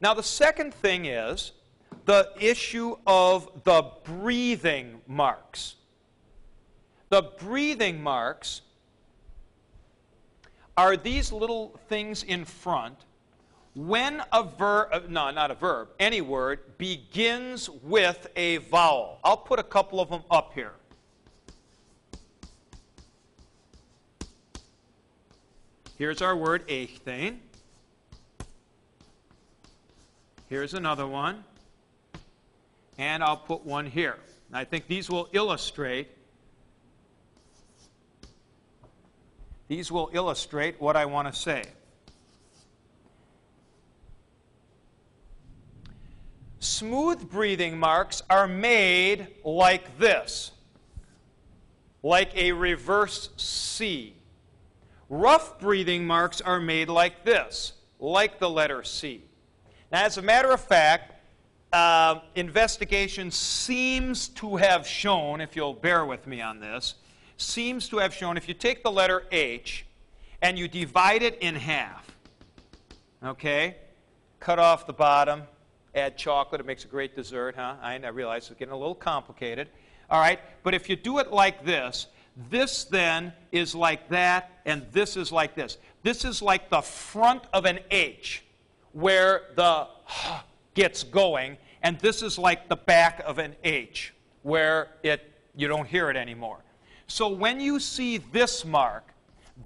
Now, the second thing is the issue of the breathing marks. The breathing marks are these little things in front when a verb, uh, no, not a verb, any word begins with a vowel. I'll put a couple of them up here. Here's our word echthain. Here's another one. And I'll put one here. I think these will illustrate these will illustrate what I want to say. Smooth breathing marks are made like this, like a reverse C. Rough breathing marks are made like this, like the letter C. Now, as a matter of fact, uh, investigation seems to have shown, if you'll bear with me on this, seems to have shown if you take the letter H and you divide it in half, okay, cut off the bottom, add chocolate, it makes a great dessert, huh? I, I realize it's getting a little complicated. All right, but if you do it like this, this then is like that, and this is like this. This is like the front of an H where the gets going, and this is like the back of an H where it you don't hear it anymore. So when you see this mark,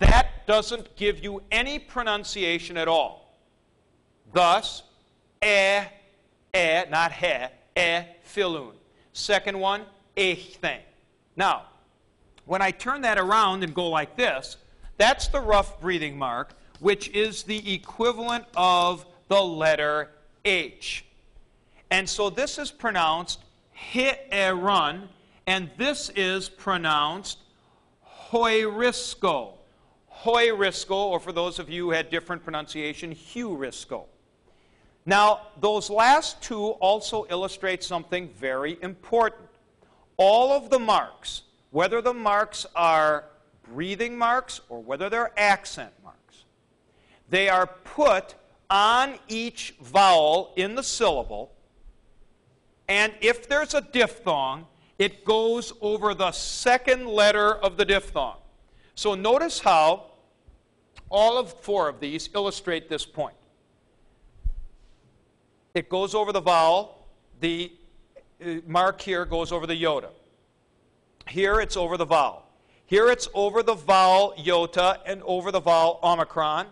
that doesn't give you any pronunciation at all. Thus, eh, eh, not he, eh, filun. Second one, thing. Now, when I turn that around and go like this, that's the rough breathing mark, which is the equivalent of the letter H. And so this is pronounced hi run, and this is pronounced hoirisco. Hoirisco, or for those of you who had different pronunciation, hurisco. Now, those last two also illustrate something very important. All of the marks whether the marks are breathing marks or whether they're accent marks, they are put on each vowel in the syllable, and if there's a diphthong, it goes over the second letter of the diphthong. So notice how all of four of these illustrate this point. It goes over the vowel, the uh, mark here goes over the iota. Here it's over the vowel. Here it's over the vowel iota and over the vowel omicron.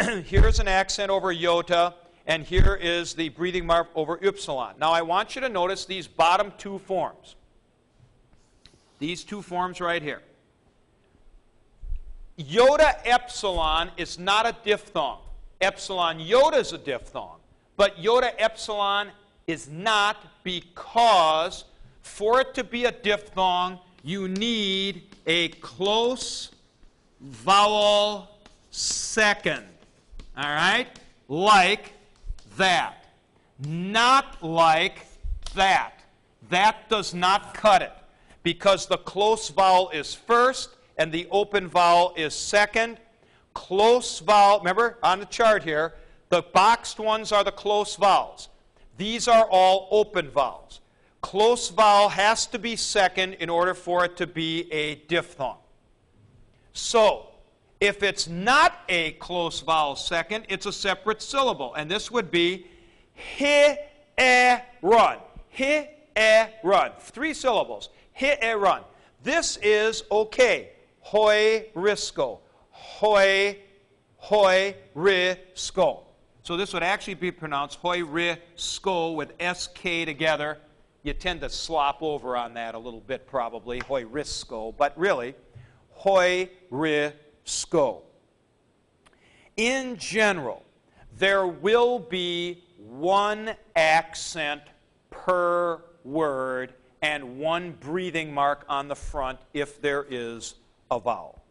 Here's an accent over iota, and here is the breathing mark over upsilon. Now I want you to notice these bottom two forms. These two forms right here. Iota epsilon is not a diphthong. Epsilon iota is a diphthong. But iota epsilon is not because for it to be a diphthong, you need a close vowel second. All right? Like that. Not like that. That does not cut it because the close vowel is first and the open vowel is second. Close vowel, remember on the chart here, the boxed ones are the close vowels. These are all open vowels close vowel has to be second in order for it to be a diphthong. So, if it's not a close vowel second, it's a separate syllable. And this would be he e run. He e run. Three syllables. He e run. This is okay. Hoi risco. Hoi, hoi risco. So this would actually be pronounced hoi risco with sk together you tend to slop over on that a little bit probably, hoi risco, but really, hoi risco. In general, there will be one accent per word and one breathing mark on the front if there is a vowel.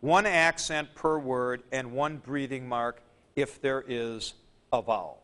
One accent per word and one breathing mark if there is a vowel.